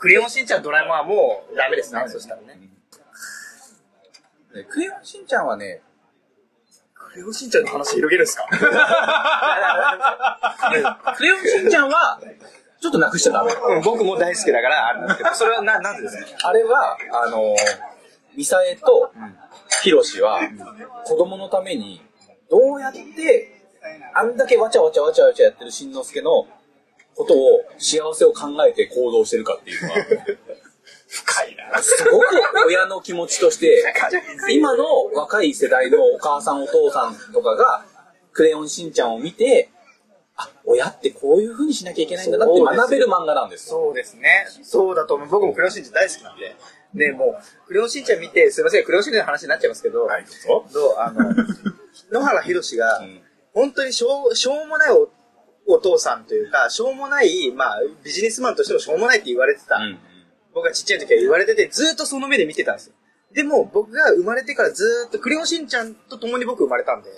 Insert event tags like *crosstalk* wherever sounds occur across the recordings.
クレヨンしんちゃん、ドラえもんはもうダメですね、そしたらね。ねクレヨンしんちゃんはね、クレヨンしんちゃんの話広げるんですか？*laughs* クレヨンしんちゃんは、ちょっとなくしちゃダメ。うん僕も大好きだからあるんですけど、それはな、なんでですか？あれは、あの、ミサエとヒロシは、子供のために、どうやって、あんだけわちゃわちゃわちゃわちゃやってるしんのすけのことを、幸せを考えて行動してるかっていうのは、*laughs* 深いな。すごく親の気持ちとして、今の若い世代のお母さんお父さんとかが、クレヨンしんちゃんを見て、あ、親ってこういう風にしなきゃいけないんだなって学べる漫画なんですよ。そうですね。そうだと思う。僕もクレヨンしんちゃん大好きなんで。で、もう、クレヨンしんちゃん見て、すいません、クレヨンしんちゃんの話になっちゃいますけど、はい、どうあの、野原ひろしが、うん本当にしょうしょうもないおお父さんというか、しょうもない、まあ、ビジネスマンとしてもしょうもないって言われてた。うん僕がちっちゃい時は言われてて、ずっとその目で見てたんですよ。でも、僕が生まれてからずっと、クレヨンしんちゃんと共に僕生まれたんで、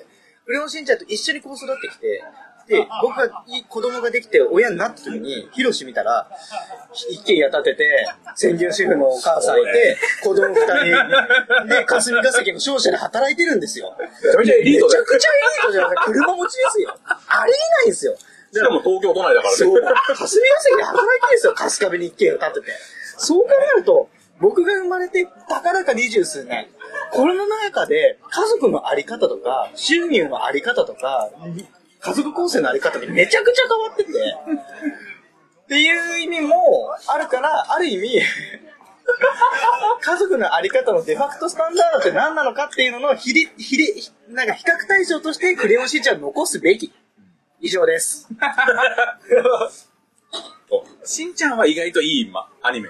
クレヨンしんちゃんと一緒にこう育ってきて、で、僕がい子供ができて親になった時に、ヒロシ見たら、一軒家建てて、専業主婦のお母さんいて、子供二人、で、霞が関の商社で働いてるんですよ。めちゃくちゃエリートじゃない。車持ちですよ。ありえないんですよ。しかも東京都内だからそう。ね。霞が関で働いてるんですよ。春日部に一軒家を建てて。そう考えると、僕が生まれてたかだか二十数年、この中で家族のあり方とか、収入のあり方とか、家族構成のあり方ってめちゃくちゃ変わってて、っていう意味もあるから、ある意味、家族のあり方のデファクトスタンダードって何なのかっていうのの比例、比例、なんか比較対象としてクレヨンしんちゃん残すべき。以上です。しんちゃんは意外といい、ま、アニメ。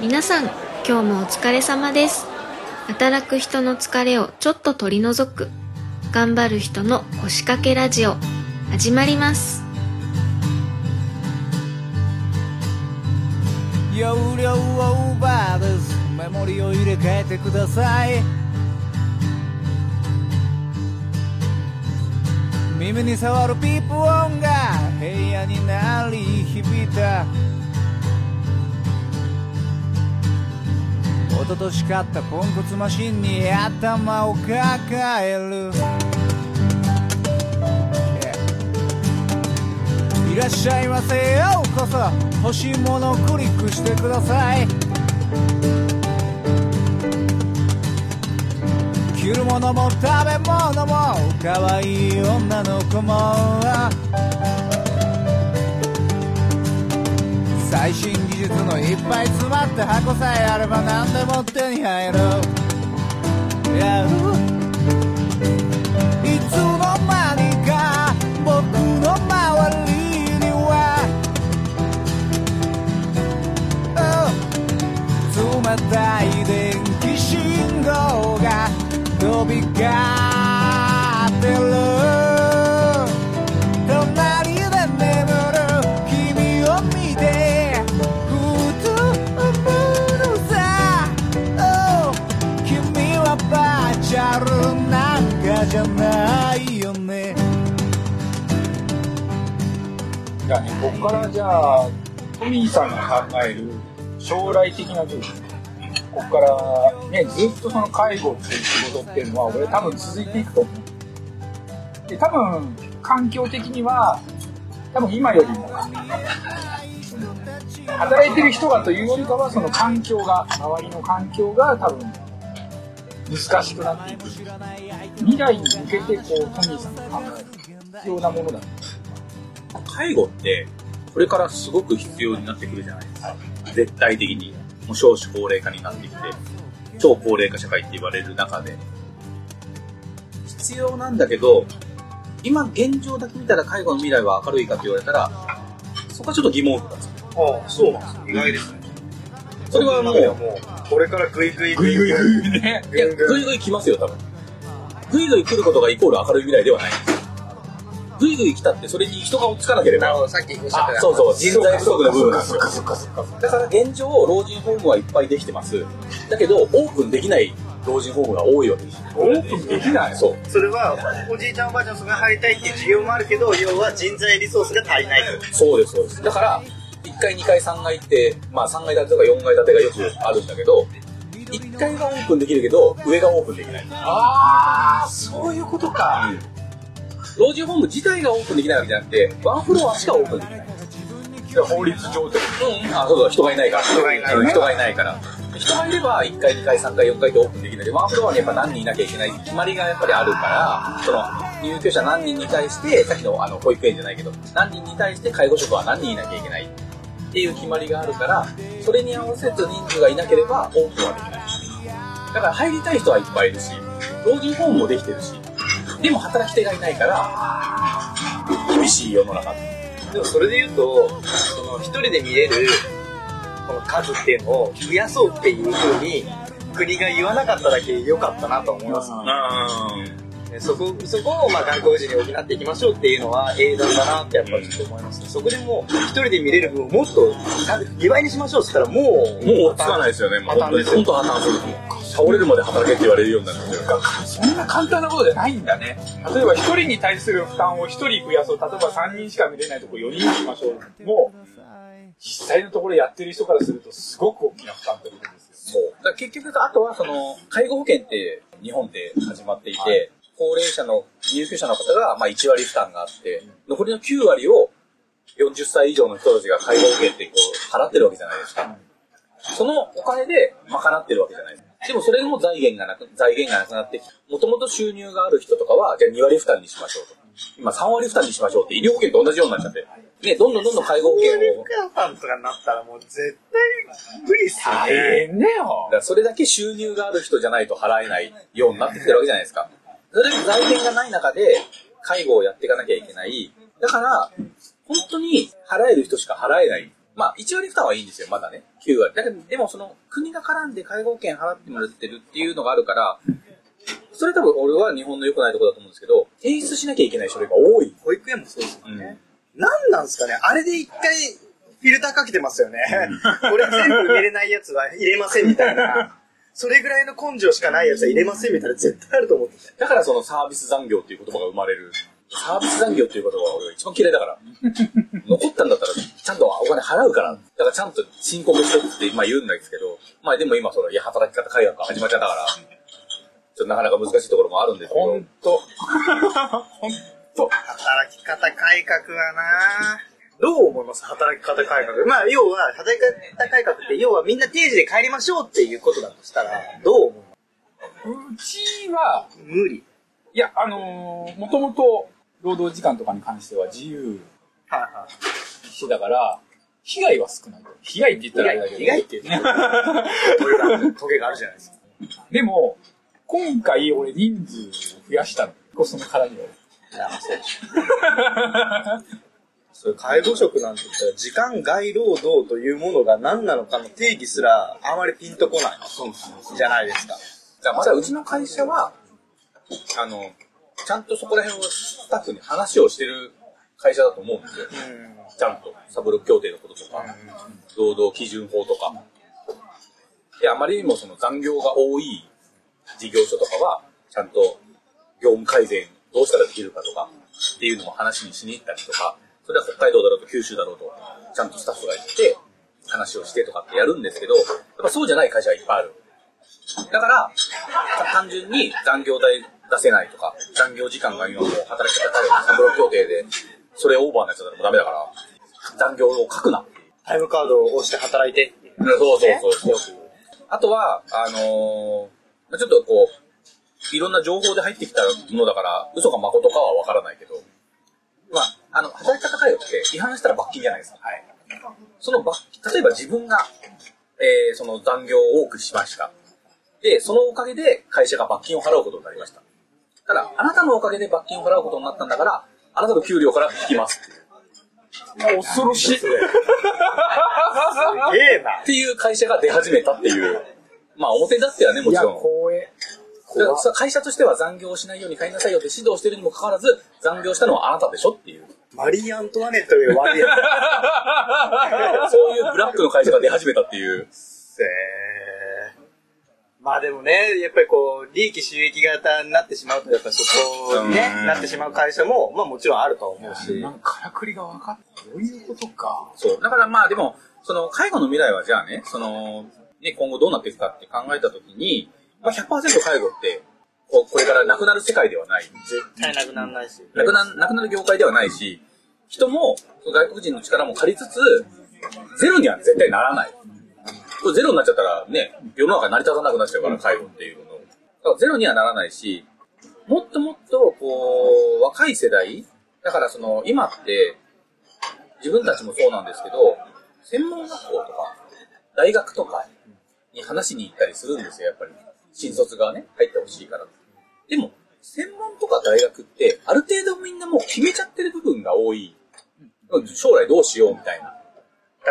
皆さん今日もお疲れ様です働く人の疲れをちょっと取り除く頑張る人の腰掛けラジオ始まります容量オーバーですメモリを入れ替えてください。耳に触るピープ音が部屋に鳴り響いた。一昨年買ったポンコツマシンに頭を抱える。いらっしゃいませようこそ。欲しいものをクリックしてください。着るものも食べ物も可愛い女の子も最新技術のいっぱい詰まった箱さえあれば何でも手に入る。Yeah いつの間にか僕の周りには。Oh 冷たいじゃないよね。じゃあね、ここからじゃあ、トミーさんが考える将来的な状況。ここからね、ずっとその介護っていう仕事っていうのは、俺多分続いていくと思う。で、多分、環境的には、多分今よりも、働いてる人がというよりかは、その環境が、周りの環境が多分、難しくなっていく。未来に向けて、こう、トミーさんが考える必要なものだと介護って、これからすごく必要になってくるじゃないですか。絶対的に。もう少子高齢化になってきて、超高齢化社会って言われる中で。必要なんだけど、今現状だけ見たら介護の未来は明るいかって言われたら、そこはちょっと疑問符がつく。ああ、そうなんですよ。意外ですね。それはもう、もう、これからグイグイグイグイ。ね。いや、ぐいぐい来ますよ、多分。ぐいぐい来ることがイコール明るい未来ではない。ぐいぐい来たって、それに人が追っつかなければ、さっきおっしゃってた。そうそう、人材不足の部分。だから現状、老人ホームはいっぱいできてます。だけど、オープンできない老人ホームが多いわけですよ。オープンできないそう。それは、おじいちゃんおばあちゃんそこに入りたいっていう需要もあるけど、要は人材リソースが足りないと。そうです、そうです。だから、1階、2階、3階って、まあ3階建てとか4階建てがよくあるんだけど、1階がオープンできるけど、上がオープンできない。ああそういうことか、老人ホーム自体がオープンできないわけじゃなくて、ワンフロアしかオープンできない。で法律上でうん、あ、そうだ、人がいないから。人がいないうん人がいないから。人がいれば、1階、2階、3階、4階ってオープンできないで、ワンフロアにやっぱ何人いなきゃいけない決まりがやっぱりあるから、その、入居者何人に対して、さっきのあの保育園じゃないけど、何人に対して介護職は何人いなきゃいけないっていう決まりがあるから、それに合わせて人数がいなければオープンはできない。だから入りたい人はいっぱいいるし、老人ホームもできてるし、でも働き手がいないから、厳しい世の中。でもそれで言うと、その一人で見れるこの数っていうのを増やそうっていう風に国が言わなかっただけ良かったなと思います。うん。ねそこ、そこをまあ外国人に補っていきましょうっていうのは英断だなってやっぱちょっと思いますね。そこでもう一人で見れる分をもっと2倍にしましょうって言ったらもう、もうつかないですよね。もう本当に、本当破綻する。倒れるまで働けって言われるようになるんですよ。そんな簡単なことじゃないんだね例えば1人に対する負担を1人増やそう例えば3人しか見れないところ4人にしましょうもう実際のところやってる人からするとすごく大きな負担ってことですよそう。結局、あとはその、介護保険って日本で始まっていて、高齢者の入居者の方がまあ1割負担があって、残りの9割を40歳以上の人たちが介護保険ってこう払ってるわけじゃないですか。そのお金で賄ってるわけじゃないですか。でもそれも財源がなく、財源がなくなってきて、もともと収入がある人とかは、じゃあ2割負担にしましょうと。今3割負担にしましょうって医療保険と同じようになっちゃって。ね、どんどんどんどん介護保険を、ファンとかになったらもう絶対無理っすよ大ね。変だよだそれだけ収入がある人じゃないと払えないようになってきてるわけじゃないですか。それで財源がない中で介護をやっていかなきゃいけない。だから、本当に払える人しか払えない。まあ、1割負担はいいんですよ、まだね。9割。だけど、でもその、国が絡んで介護保険払ってもらってるっていうのがあるから、それ多分俺は日本の良くないところだと思うんですけど、提出しなきゃいけない書類が多い。保育園もそうですようん。なんですかね？あれで一回フィルターかけてますよね。これ全部入れないやつは入れませんみたいな。それぐらいの根性しかないやつは入れませんみたいな絶対あると思ってて。だからそのサービス残業っていう言葉が生まれる。サービス残業っていう言葉は俺が一番嫌いだから。*laughs* 残ったんだったらちゃんとお金払うから。だからちゃんと申告してってまあ言うんですけど、まあでも今その、いや、働き方改革が始まっちゃったから、ちょっとなかなか難しいところもあるんですけど。本当 *laughs* 本当働き方改革はなどう思います？働き方改革。まあ、要は、働き方改革って、要はみんな定時で帰りましょうっていうことだとしたら、どう思う？うちは無理。いやあのー、もともと労働時間とかに関しては自由はいはい。してたから被害は少ない被害って言ったらあれだけど被害って言うと、トゲが、トゲがあるじゃないですか。でも今回俺人数を増やしたのこその絡みを、そ。れ介護職なんて言ったら、時間外労働というものが何なのかの定義すら、あまりピンとこない。じゃないですか。だからまだうちの会社は、あの、ちゃんとそこら辺をスタッフに話をしてる会社だと思うんですよ。うん。ちゃんと、サブロック協定のこととか、労働基準法とか。で、あまりにもその残業が多い事業所とかは、ちゃんと業務改善どうしたらできるかとか、っていうのも話にしに行ったりとか、それは北海道だろうと九州だろうと、ちゃんとスタッフが行って、話をしてとかってやるんですけど、やっぱそうじゃない会社がいっぱいある。だから、単純に残業代出せないとか、残業時間が今もう働き方改革サブロック協定で、それオーバーなやつだったらもうダメだから、残業を書くな。タイムカードを押して働いて。そうそうそうそう。あとは、あのーまあちょっとこう、いろんな情報で入ってきたものだから、嘘か誠かはわからないけど、まあ、あの、働き方改革って違反したら罰金じゃないですか。はい。その罰、例えば自分が、えー、その残業を多くしました。で、そのおかげで会社が罰金を払うことになりました。ただ、あなたのおかげで罰金を払うことになったんだから、あなたの給料から引きますっていう。恐ろしい。ええな。っていう会社が出始めたっていう。まあ、表立ってはね、もちろん。光栄。だからさ会社としては残業をしないように帰りなさいよって指導してるにもかかわらず、残業したのはあなたでしょっていう。マリー・アントワネットより悪いやそういうブラックの会社が出始めたっていう。つ。えまあでもね、やっぱりこう、利益収益型になってしまうと、やっぱりそこにねう、んなってしまう会社も、まあもちろんあるとは思うし。なんかからくりが分かって、そういうことか。そう。だからまあでも、その介護の未来はじゃあね、その、ね、今後どうなっていくかって考えたときに、まあ100%介護って、こうこれからなくなる世界ではない。絶対なくならないし。なくな、なくなる業界ではないし、人も、その外国人の力も借りつつ、ゼロには絶対ならない。これゼロになっちゃったらね、世の中成り立たなくなっちゃうから、介護っていうの。だからゼロにはならないし、もっともっと、こう、若い世代だからその、今って、自分たちもそうなんですけど、専門学校とか、大学とかに話しに行ったりするんですよ、やっぱり。新卒がね、入ってほしいから。でも、専門とか大学って、ある程度みんなもう決めちゃってる部分が多い。将来どうしようみたいな。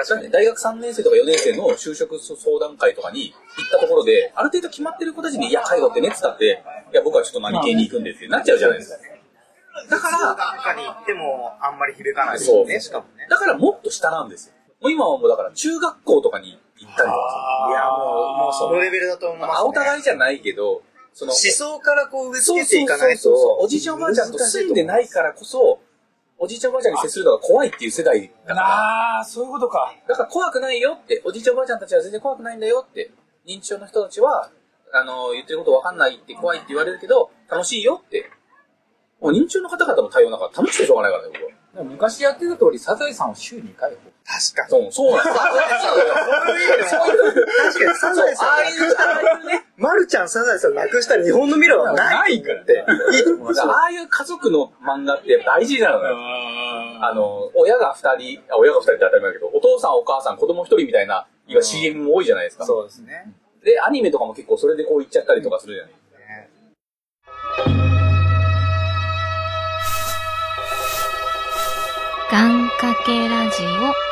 だって大学3年生とか4年生の就職相談会とかに行ったところで、ある程度決まってる子たちに、いや、介護ってねって言ったって、いや、僕はちょっと何系に行くんでってなっちゃうじゃないですか。だから、中に行っても、あんまり響かないそうね、しかもね。だからもっと下なんですよ。もう今はもうだから中学校とかに行ったりとかいや、もう、もうそのレベルだと思いさ、ます、ね。まあ、お互いじゃないけど、その、思想からこう植えそう付けていかないとそうそうそうおじいちゃんおばあちゃんと住んでないからこそ、おじいちゃんおばあちゃんに接するのが怖いっていう世代だから、ああ、そういうことか。だから怖くないよって、おじいちゃんおばあちゃんたちは全然怖くないんだよって、認知症の人たちは、あの、言ってることわかんないって怖いって言われるけど、楽しいよって。もう認知症の方々の対応なんか楽しくてしょうがないからね、僕は。昔やってた通り、サザエさんを週2回確かに。そう、そうなんです。そういう、確かに、サザエさんああいう、ああいうね、まるちゃんサザエさんなくしたら日本の未来はないからって。ああいう家族の漫画って大事なのよ。あの、親が二人、あ親が二人って当たり前だけど、お父さんお母さん子供一人みたいな、いわ CM も多いじゃないですか。そうですね。で、アニメとかも結構それでこう言っちゃったりとかするじゃない願掛けラジオ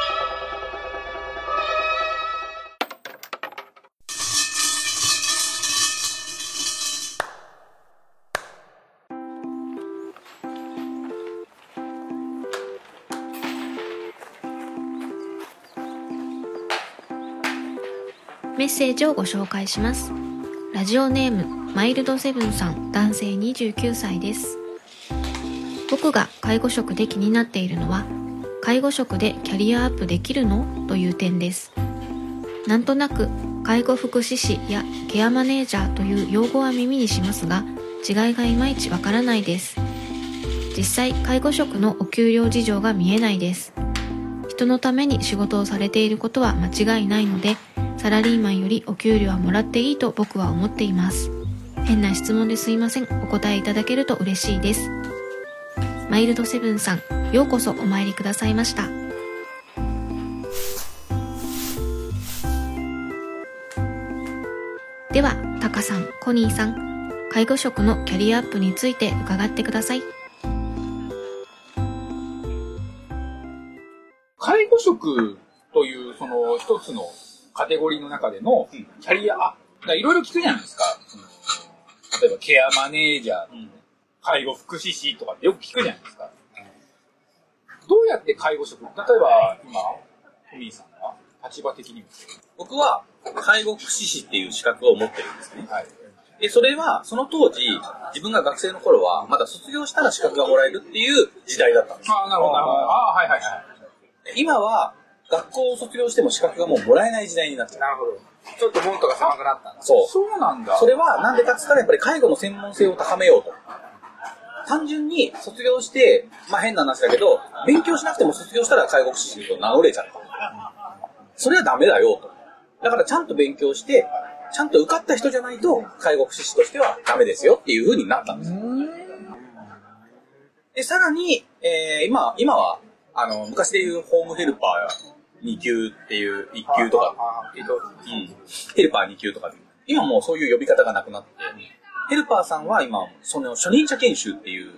メッセージをご紹介します。ラジオネームマイルドセブンさん男性29歳です。僕が介護職で気になっているのは介護職でキャリアアップできるの？という点です。なんとなく介護福祉士やケアマネージャーという用語は耳にしますが違いがいまいちわからないです。実際介護職のお給料事情が見えないです。人のために仕事をされていることは間違いないのでサラリーマンよりお給料はもらっていいと僕は思っています変な質問ですいませんお答えいただけると嬉しいですマイルドセブンさん、ようこそお参りくださいました。では、タカさん、コニーさん、介護職のキャリアアップについて伺ってください。介護職という、その一つのカテゴリーの中でのうんキャリアアップ、だからいろいろ聞くじゃないですか。その例えばケアマネージャー、介護福祉士とかってよく聞くじゃないですか。どうやって介護職、例えば今、トミーさんは立場的にも僕は、介護福祉士っていう資格を持ってるんですね。はい。で、それは、その当時、自分が学生の頃は、まだ卒業したら資格がもらえるっていう時代だったんです。ああ、なるほど、なるほど。ああ、はいはいはい。今は、学校を卒業しても資格がもうもらえない時代になってる。なるほど。ちょっと門戸が狭くなったんだ。そう。そうなんだ。それは、なんでかっつったら、やっぱり介護の専門性を高めようと。単純に卒業して、まあ変な話だけど、勉強しなくても卒業したら介護福祉士と名乗れちゃった。それはダメだよと。だからちゃんと勉強して、ちゃんと受かった人じゃないと、介護福祉士としてはダメですよっていう風になったんですよ。で、さらに、えー今、今は、あの、昔でいうホームヘルパー2級っていう1級とか、えっと、うんヘルパー2級とかで、今もうそういう呼び方がなくなって、ヘルパーさんは今、その初任者研修っていう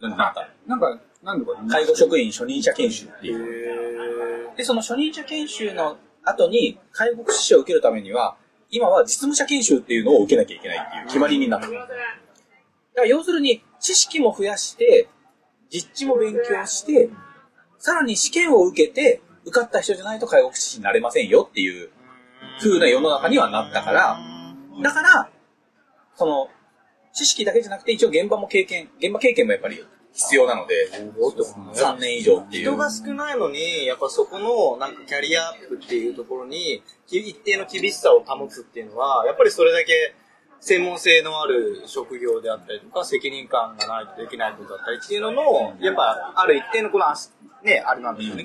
のになった。なんか、何度か言いま介護職員初任者研修ってへいう。ー。で、その初任者研修の後に、介護福祉士を受けるためには、今は実務者研修っていうのを受けなきゃいけないっていう決まりになってる。だから要するに、知識も増やして、実地も勉強して、さらに試験を受けて、受かった人じゃないと介護福祉士になれませんよっていう風な世の中にはなったから、だから、その、知識だけじゃなくて一応現場も経験、現場経験もやっぱり必要なので、3年以上っていう。人が少ないのに、やっぱそこの、なんかキャリアアップっていうところに、き一定の厳しさを保つっていうのは、やっぱりそれだけ専門性のある職業であったりとか、責任感がないとできないことだったりっていうのの、やっぱある一定のこの、あすね、あれなんですよね。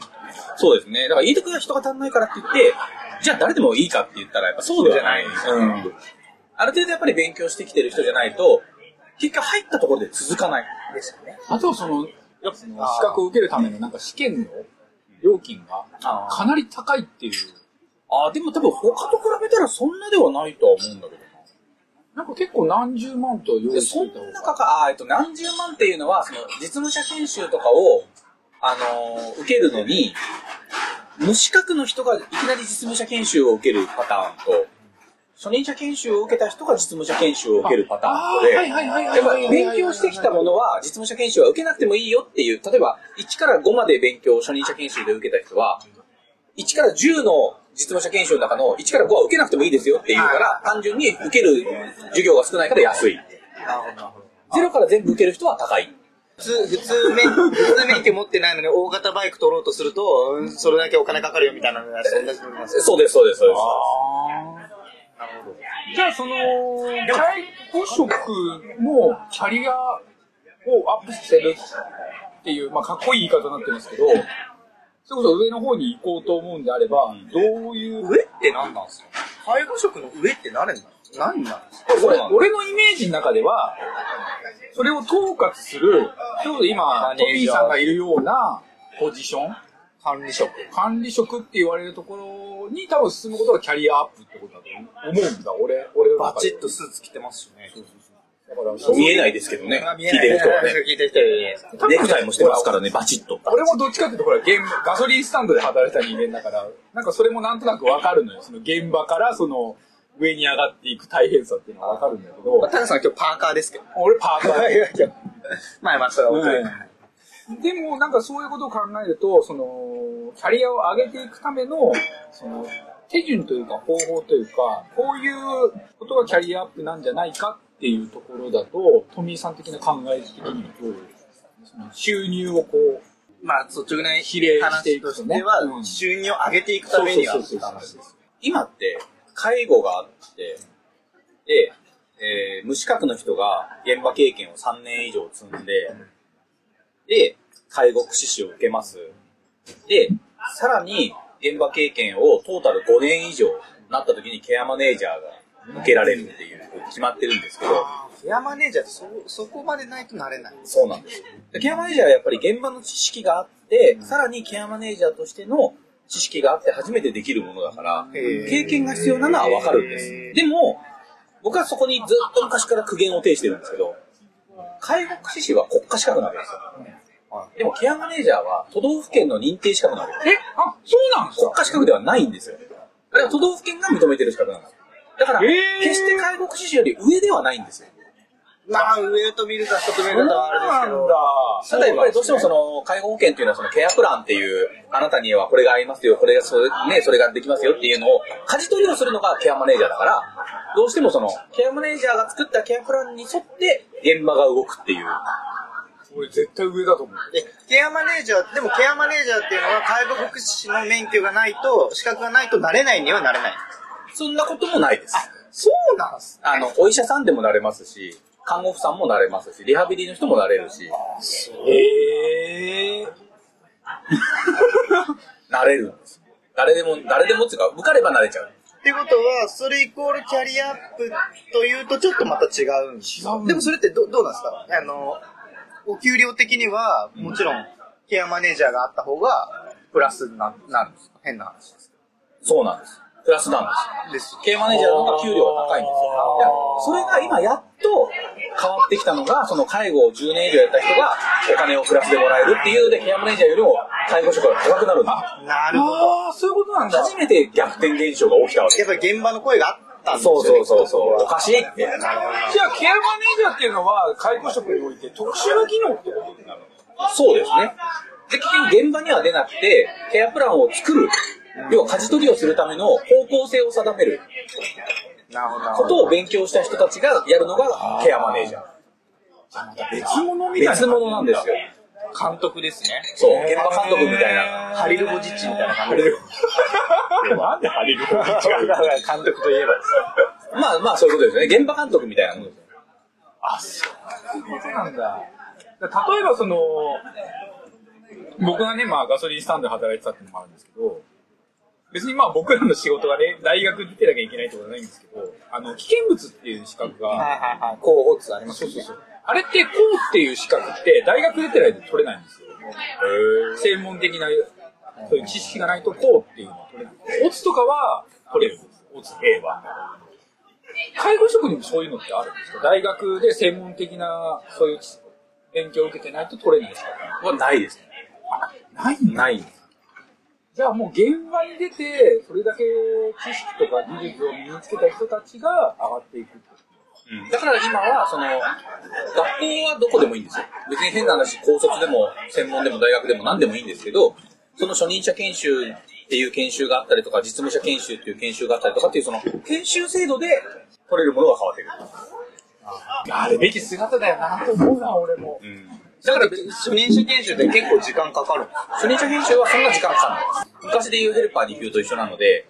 そうですね。だから言いたくは人が足んないからって言って、じゃあ誰でもいいかって言ったらやっぱそうじゃない。うん。ある程度やっぱり勉強してきてる人じゃないと、結局入ったところで続かない。ですよね。あとはその、やっぱその資格を受けるためのなんか試験の料金があかなり高いっていう。ああ、でも多分他と比べたらそんなではないとは思うんだけどな。なんか結構何十万と用で、意そんしてた方が。中か、あーえっと、何十万っていうのは、その、実務者研修とかを、あのー受けるのに、無資格の人がいきなり実務者研修を受けるパターンと、初任者研修を受けた人が実務者研修を受けるパターンとで、はいはいはいはいやっぱ勉強してきたものは実務者研修は受けなくてもいいよっていう、例えば1から5まで勉強を初任者研修で受けた人は、1から10の実務者研修の中の1から5は受けなくてもいいですよっていうから、単純に受ける授業が少ないから安い。ゼロから全部受ける人は高い。普通、普通免、普通免許持ってないのに大型バイク取ろうとすると、うんそれだけお金かかるよみたいなのがそんなそうです、そうです、そうです。なるほど。じゃあその、介護職のキャリアをアップしてるっていう、まあかっこいい言い方になってますけど、それこそ上の方に行こうと思うんであれば、どういう、上って何なんですか？介護職の上って何なん？何なんですか？俺俺のイメージの中では、それを統括する、ちょうど今マ、トピーさんがいるようなポジション、管理職。管理職って言われるところに多分進むことがキャリアアップってことだと思うんだ、俺、俺のバチッとスーツ着てますしね。そう見えないですけどね。聞いあ見えないてる人はね。聞いてる人はね。ネクタイもしてますからね、バチッと。俺もどっちかっていうと、ほら、現ガソリンスタンドで働いた人間だから、なんかそれもなんとなくわかるのよ。その現場からその上に上がっていく大変さっていうのはわかるんだけどまあ、、タカさん今日パーカーですけど。俺パーカーいやいや *laughs* まあまあ、それは置いといてうんでも、なんかそういうことを考えると、その、キャリアを上げていくための、その、手順というか方法というか、こういうことがキャリアアップなんじゃないかっていうところだと、トミーさん的な考え的にどうその収入をこう、まあ、率直な比例して話いくとね。は、うん。収入を上げていくためには今って、介護があって、で、えー無資格の人が現場経験を3年以上積んで、で、介護福祉士を受けます。で、さらに現場経験をトータル5年以上なった時にケアマネージャーが受けられるっていうふうに決まってるんですけど、ケアマネージャーってそ、そこまでないとなれない。そうなんです。でケアマネージャーはやっぱり現場の知識があって、さらにケアマネージャーとしての知識があって初めてできるものだから、経験が必要なのはわかるんです。でも、僕はそこにずっと昔から苦言を呈してるんですけど、介護福祉士は国家資格なわけですよ。でもケアマネージャーは都道府県の認定資格なわけです。えあ、そうなんですか？国家資格ではないんですよ。あれは都道府県が認めてる資格なんですよ。だから、決して介護福祉士より上ではないんですよ。まあ、上と見るか、下と見るかはあれですけど。ただやっぱりどうしてもその介護保険っていうのはそのケアプランっていうあなたにはこれが合いますよ、これがそれ,、ね、それができますよっていうのを舵取りをするのがケアマネージャーだからどうしてもそのケアマネージャーが作ったケアプランに沿って現場が動くっていう俺絶対上だと思う。で、ケアマネージャー、でもケアマネージャーっていうのは介護福祉士の免許がないと、資格がないとなれないにはなれない。そんなこともないです。そうなんす。あのお医者さんでもなれますし看護婦さんもなれますしリハビリの人もなれるし。ええ。*laughs* なれるんです誰でも誰でもっていうか受かればなれちゃう。ってことは、それイコールキャリアアップというとちょっとまた違うんです。違うんでもそれってどどうなんですか？あの、お給料的には、もちろん、ケアマネージャーがあった方が、プラスにななるんですか？変な話ですそうなんですプラスなんですです。ケアマネージャーの方が給料が高いんですよ。いやそれが今やっと変わってきたのが、その介護を10年以上やった人がお金をプラスでもらえるっていうので、ケアマネージャーよりも介護職が高くなるんでなるほど。ああ、そういうことなんだ。初めて逆転現象が起きたわけやっぱり現場の声があったんですそう。そうそうそう。おかしいって。じゃあ、ケアマネージャーっていうのは、介護職において特殊な技能ってことになるの？そうですね。で、結局現場には出なくて、ケアプランを作る。要は、舵取りをするための方向性を定める。ことを勉強した人たちがやるのがケアマネージャー。別物みたいな。別物なんですよ。監督ですね。そう、現場監督みたいな。ハリルボジッチみたいな感じ。なんでハリルコ *laughs* 監督といえばですまあまあそういうことですね。現場監督みたいなもんですよ。あ、そういうことなんだ。例えばその、僕がね、まあガソリンスタンドで働いてたっていうのもあるんですけど、別にまあ僕らの仕事がね、大学出てなきゃいけないってことはないんですけど、あの、危険物っていう資格が、はいはいはい。ありますそうそうそう。あれって、こうっていう資格って、大学出てないと取れないんですよ。専門的な、そういう知識がないと、こうっていうのは取れない。オツとかは取れるんです。オツ A は。介護職にもそういうのってあるんですか？大学で専門的な、そういう勉強を受けてないと取れない資格はないですね。ないない。じゃあもう現場に出て、それだけ知識とか技術を身につけた人たちが上がっていくうんだから今は、その、学校はどこでもいいんですよ。別に変な話、高卒でも、専門でも大学でも何でもいいんですけど、その初任者研修っていう研修があったりとか、実務者研修っていう研修があったりとかっていう、その、研修制度で取れるものが変わってくる。あるべき姿だよなと思うな、俺も。うん。だから、初任者研修って結構時間かかる初任者研修はそんな時間かかんない。昔でいうヘルパー2級と一緒なので、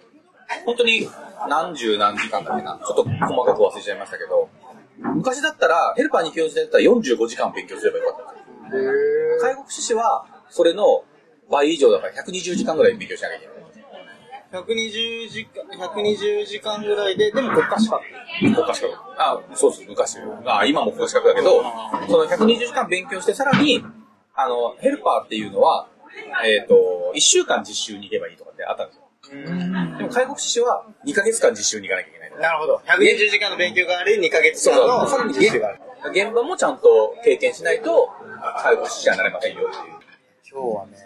本当に何十何時間だっけな。ちょっと細かく忘れちゃいましたけど、昔だったら、ヘルパー2級の時代だったら45時間勉強すればよかったんですよ。介護福祉士は、それの倍以上だから120時間ぐらい勉強しなきゃいけない。120時間、120時間ぐらいで、でも国家資格。国家資格。あ、そうそう、昔。あ、今も国家資格だけど、その120時間勉強して、さらに、あの、ヘルパーっていうのは、えっ、と、1週間実習に行けばいいとかってあったんですよ。でも介護福祉士は2ヶ月間実習に行かなきゃいけない。なるほど。120時間の勉強があり、2ヶ月間のさらに実習がある。現場もちゃんと経験しないと、介護福祉士はなれませんよっていう。今日はね、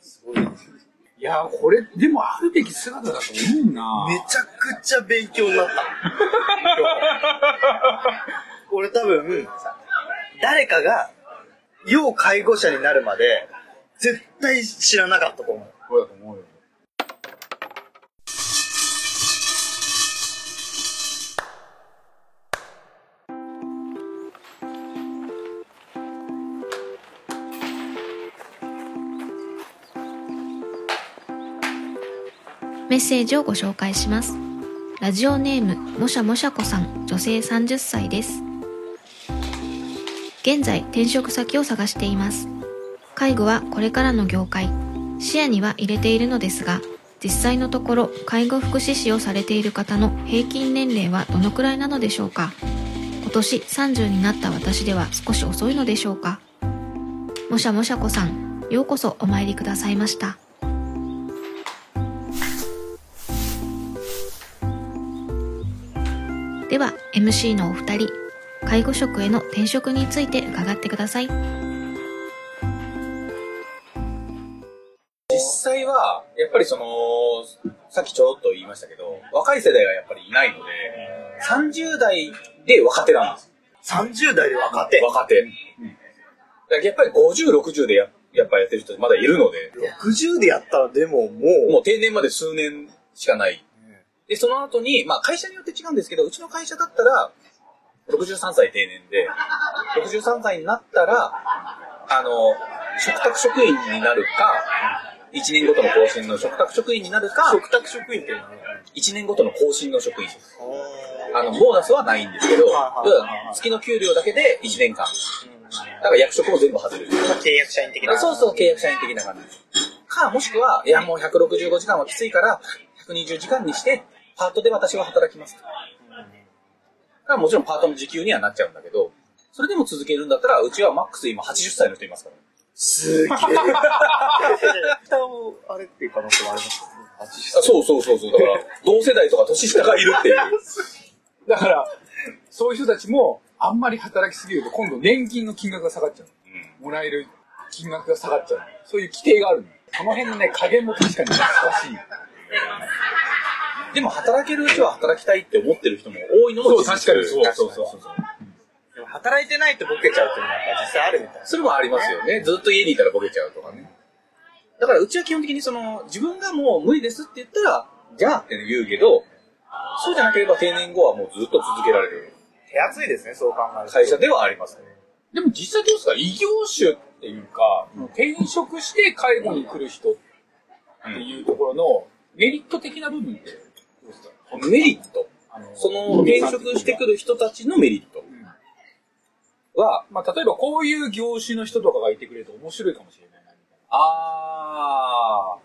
すごいです。いやー、これ、でもあるべき姿だと思うなめちゃくちゃ勉強になった。俺多分、誰かが、要介護者になるまで、絶対知らなかったと思う。そうだと思うよ。メッセージをご紹介します。ラジオネーム、もしゃもしゃこさん、女性30歳です。現在、転職先を探しています。介護はこれからの業界。視野には入れているのですが、実際のところ、介護福祉士をされている方の平均年齢はどのくらいなのでしょうか今年30になった私では少し遅いのでしょうかもしゃもしゃこさん、ようこそお参りくださいました。では MC のお二人介護職への転職について伺ってください実際は、やっぱりその、さっきちょろっと言いましたけど、若い世代はやっぱりいないので、30代で若手なんです。30代で若手。若手。だからやっぱり50、60でややっぱやってる人まだいるので、60でやったらでももう、もう定年まで数年しかない。で、その後に、まあ会社によって違うんですけど、うちの会社だったら、63歳定年で、63歳になったら、あの、嘱託職員になるか、1年ごとの更新の嘱託職員になるか、食卓職員っていうのは、1年ごとの更新の職員です。あの、ボーナスはないんですけど、月の給料だけで1年間。だから役職も全部外れる。契約社員的な。そうそう、契約社員的な感じです。か、もしくは、いや、もう165時間はきついから、120時間にして、パートで私は働きますと。かもちろんパートの時給にはなっちゃうんだけど、それでも続けるんだったら、うちはマックス今80歳の人いますから。すげえ。下を、あれっていう可能性もありますあそうそうそうそう。だから、同世代とか年下がいるっていう。*laughs* だから、そういう人たちも、あんまり働きすぎると、今度年金の金額が下がっちゃう。もらえる金額が下がっちゃう。そういう規定があるの。その辺のね、加減も確かに難しい。でも働けるうちは働きたいって思ってる人も多いのもそう確かにそうそうそうそう。でも働いてないとボケちゃうっていうのは実際あるみたいそれもありますよね。ずっと家にいたらボケちゃうとかね。だからうちは基本的にその、自分がもう無理ですって言ったら、じゃあって言うけど、そうじゃなければ定年後はもうずっと続けられる手厚いですね、そう考えると。会社ではありますね。でも実際どうですか？異業種っていうか、転職して介護に来る人っていうところのメリット的な部分ってメリット。その転職してくる人たちのメリットは、まあ、例えばこういう業種の人とかがいてくれると面白いかもしれないなみたいあ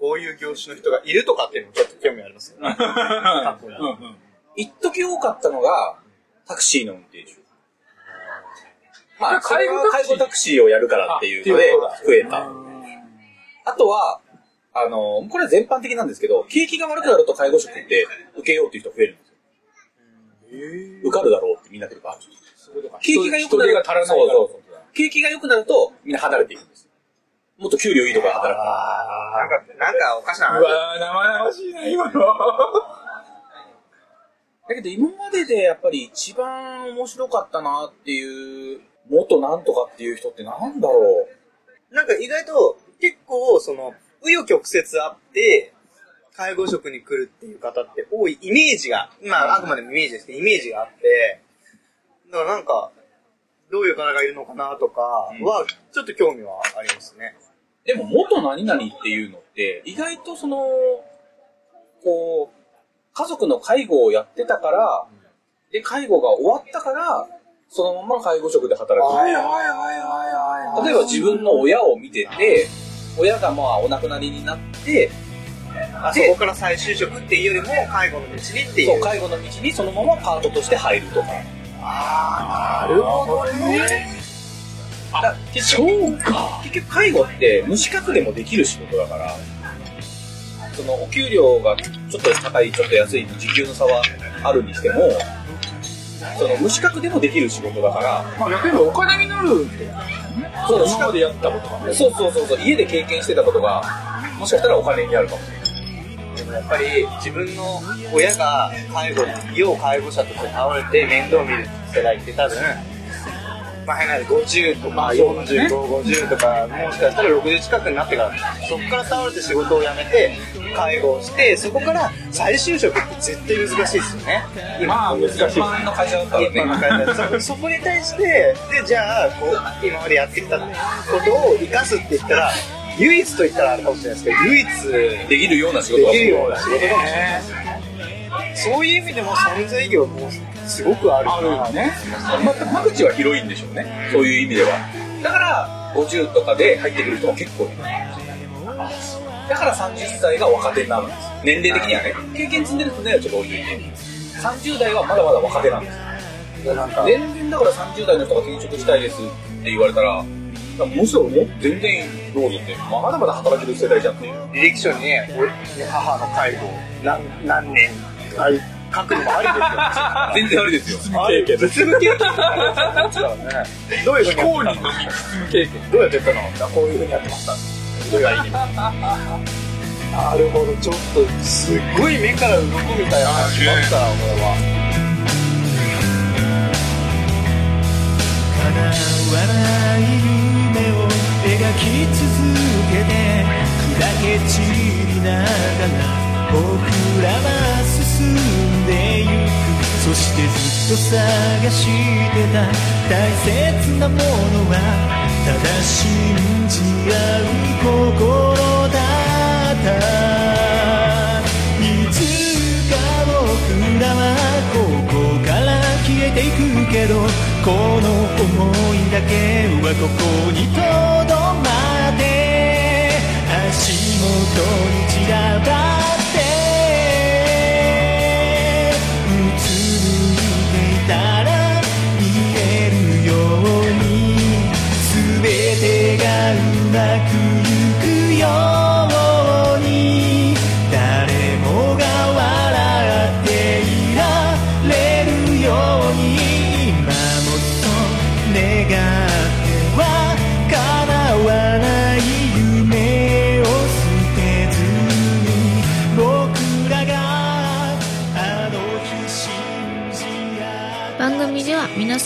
こういう業種の人がいるとかっていうのもちょっと興味ありますよね。かっこいいな。うんうん。ー、一時多かったのが、タクシーの運転手。まあ、介護介護タクシーをやるからっていうので増えた。あとは、あの、これは全般的なんですけど、景気が悪くなると介護職って受けようっていう人増えるんですよ。受かるだろうってみんな来るから。そういうことか景気が良くなる人手が足らないそうそうう景気が良くなるとみんな離れていくんですよ。もっと給料いいところで働く。なんか、なんかおかしな話。うわー、生々しいな、今の。だけど今まででやっぱり一番面白かったなっていう、元なんとかっていう人ってなんだろう。なんか意外と結構その、紆余曲折あって、介護職に来るっていう方って多いイメージが、まああくまでもイメージですけど、イメージがあって、だからなんか、どういう方がいるのかなとかは、ちょっと興味はありますね。でも元何々っていうのって意外とその、こう、家族の介護をやってたから、で、介護が終わったから、そのまま介護職で働く。はいはいは例えば自分の親を見てて、親がまあお亡くなりになって、あそこから再就職っていうよりも、介護の道にっていう。そう、介護の道にそのままパートとして入るとか。あーなるほどね。そうか。結局介護って無資格でもできる仕事だから、そのお給料がちょっと高い、ちょっと安いの時給の差はあるにしても、その無資格でもできる仕事だから、まあ、逆に言えばお金になるって。そう、今までやったことがね。そうそうそうそう、家で経験してたことが、もしかしたらお金になるかもしれない。でもやっぱり自分の親が介護、要介護者として倒れて面倒を見る世代って多分、まあ変な話50とか45、50とか、もしかしたら60近くになってから、そこから倒れて仕事を辞めて、介護をして、そこから再就職って絶対難しいですよね。まあ、難しい。一般の会社だったら一般のね、会社でそそこに対してでじゃあこう今までやってきたことを生かすって言ったら唯一と言ったらあれかもしれないですけど唯一。できるような仕事はできるような仕事かもしれないそういう意味でも存在意義はもうすごくあるあね。まあ、間口は広いんでしょうね。そういう意味では。だから、50とかで入ってくる人も結構いる。だから30歳が若手になるんです。年齢的にはね。経験積んでるとね、ちょっと置いといて。30代はまだまだ若手なんです全然だから30代の人が転職したいですって言われたら、むしろもう全然どうぞって、まだまだ働ける世代じゃんっていう。履歴書にねお母の介護何何年あれ書くのもありですよ。*laughs* 全然ありですよ。経験実務経験ですからねどういうふうにやってたの？経験。どうやってやったのあこういうふうにやってました？なるほど。ちょっとすっごい目から鱗みたいな話だったなこれは。叶わない夢を描き続けて砕け散りながら僕らは進んでゆくそしてずっと探してた。大切なものはただ信じ合う心だった。いつか僕らはここから消えていくけどこの想いだけはここにとどまって足元に散らば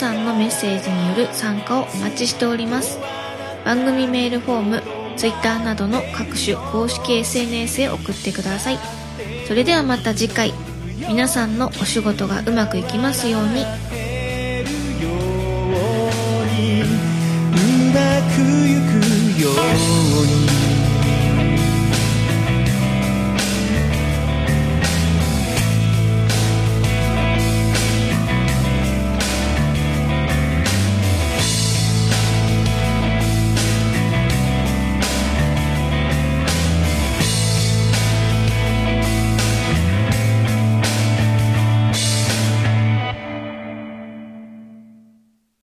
さんのメッセージによる参加をお待ちしております。番組メールフォーム Twitter などの各種公式 SNS へ送ってください。それではまた次回皆さんのお仕事がうまくいきますように。うまくゆくよ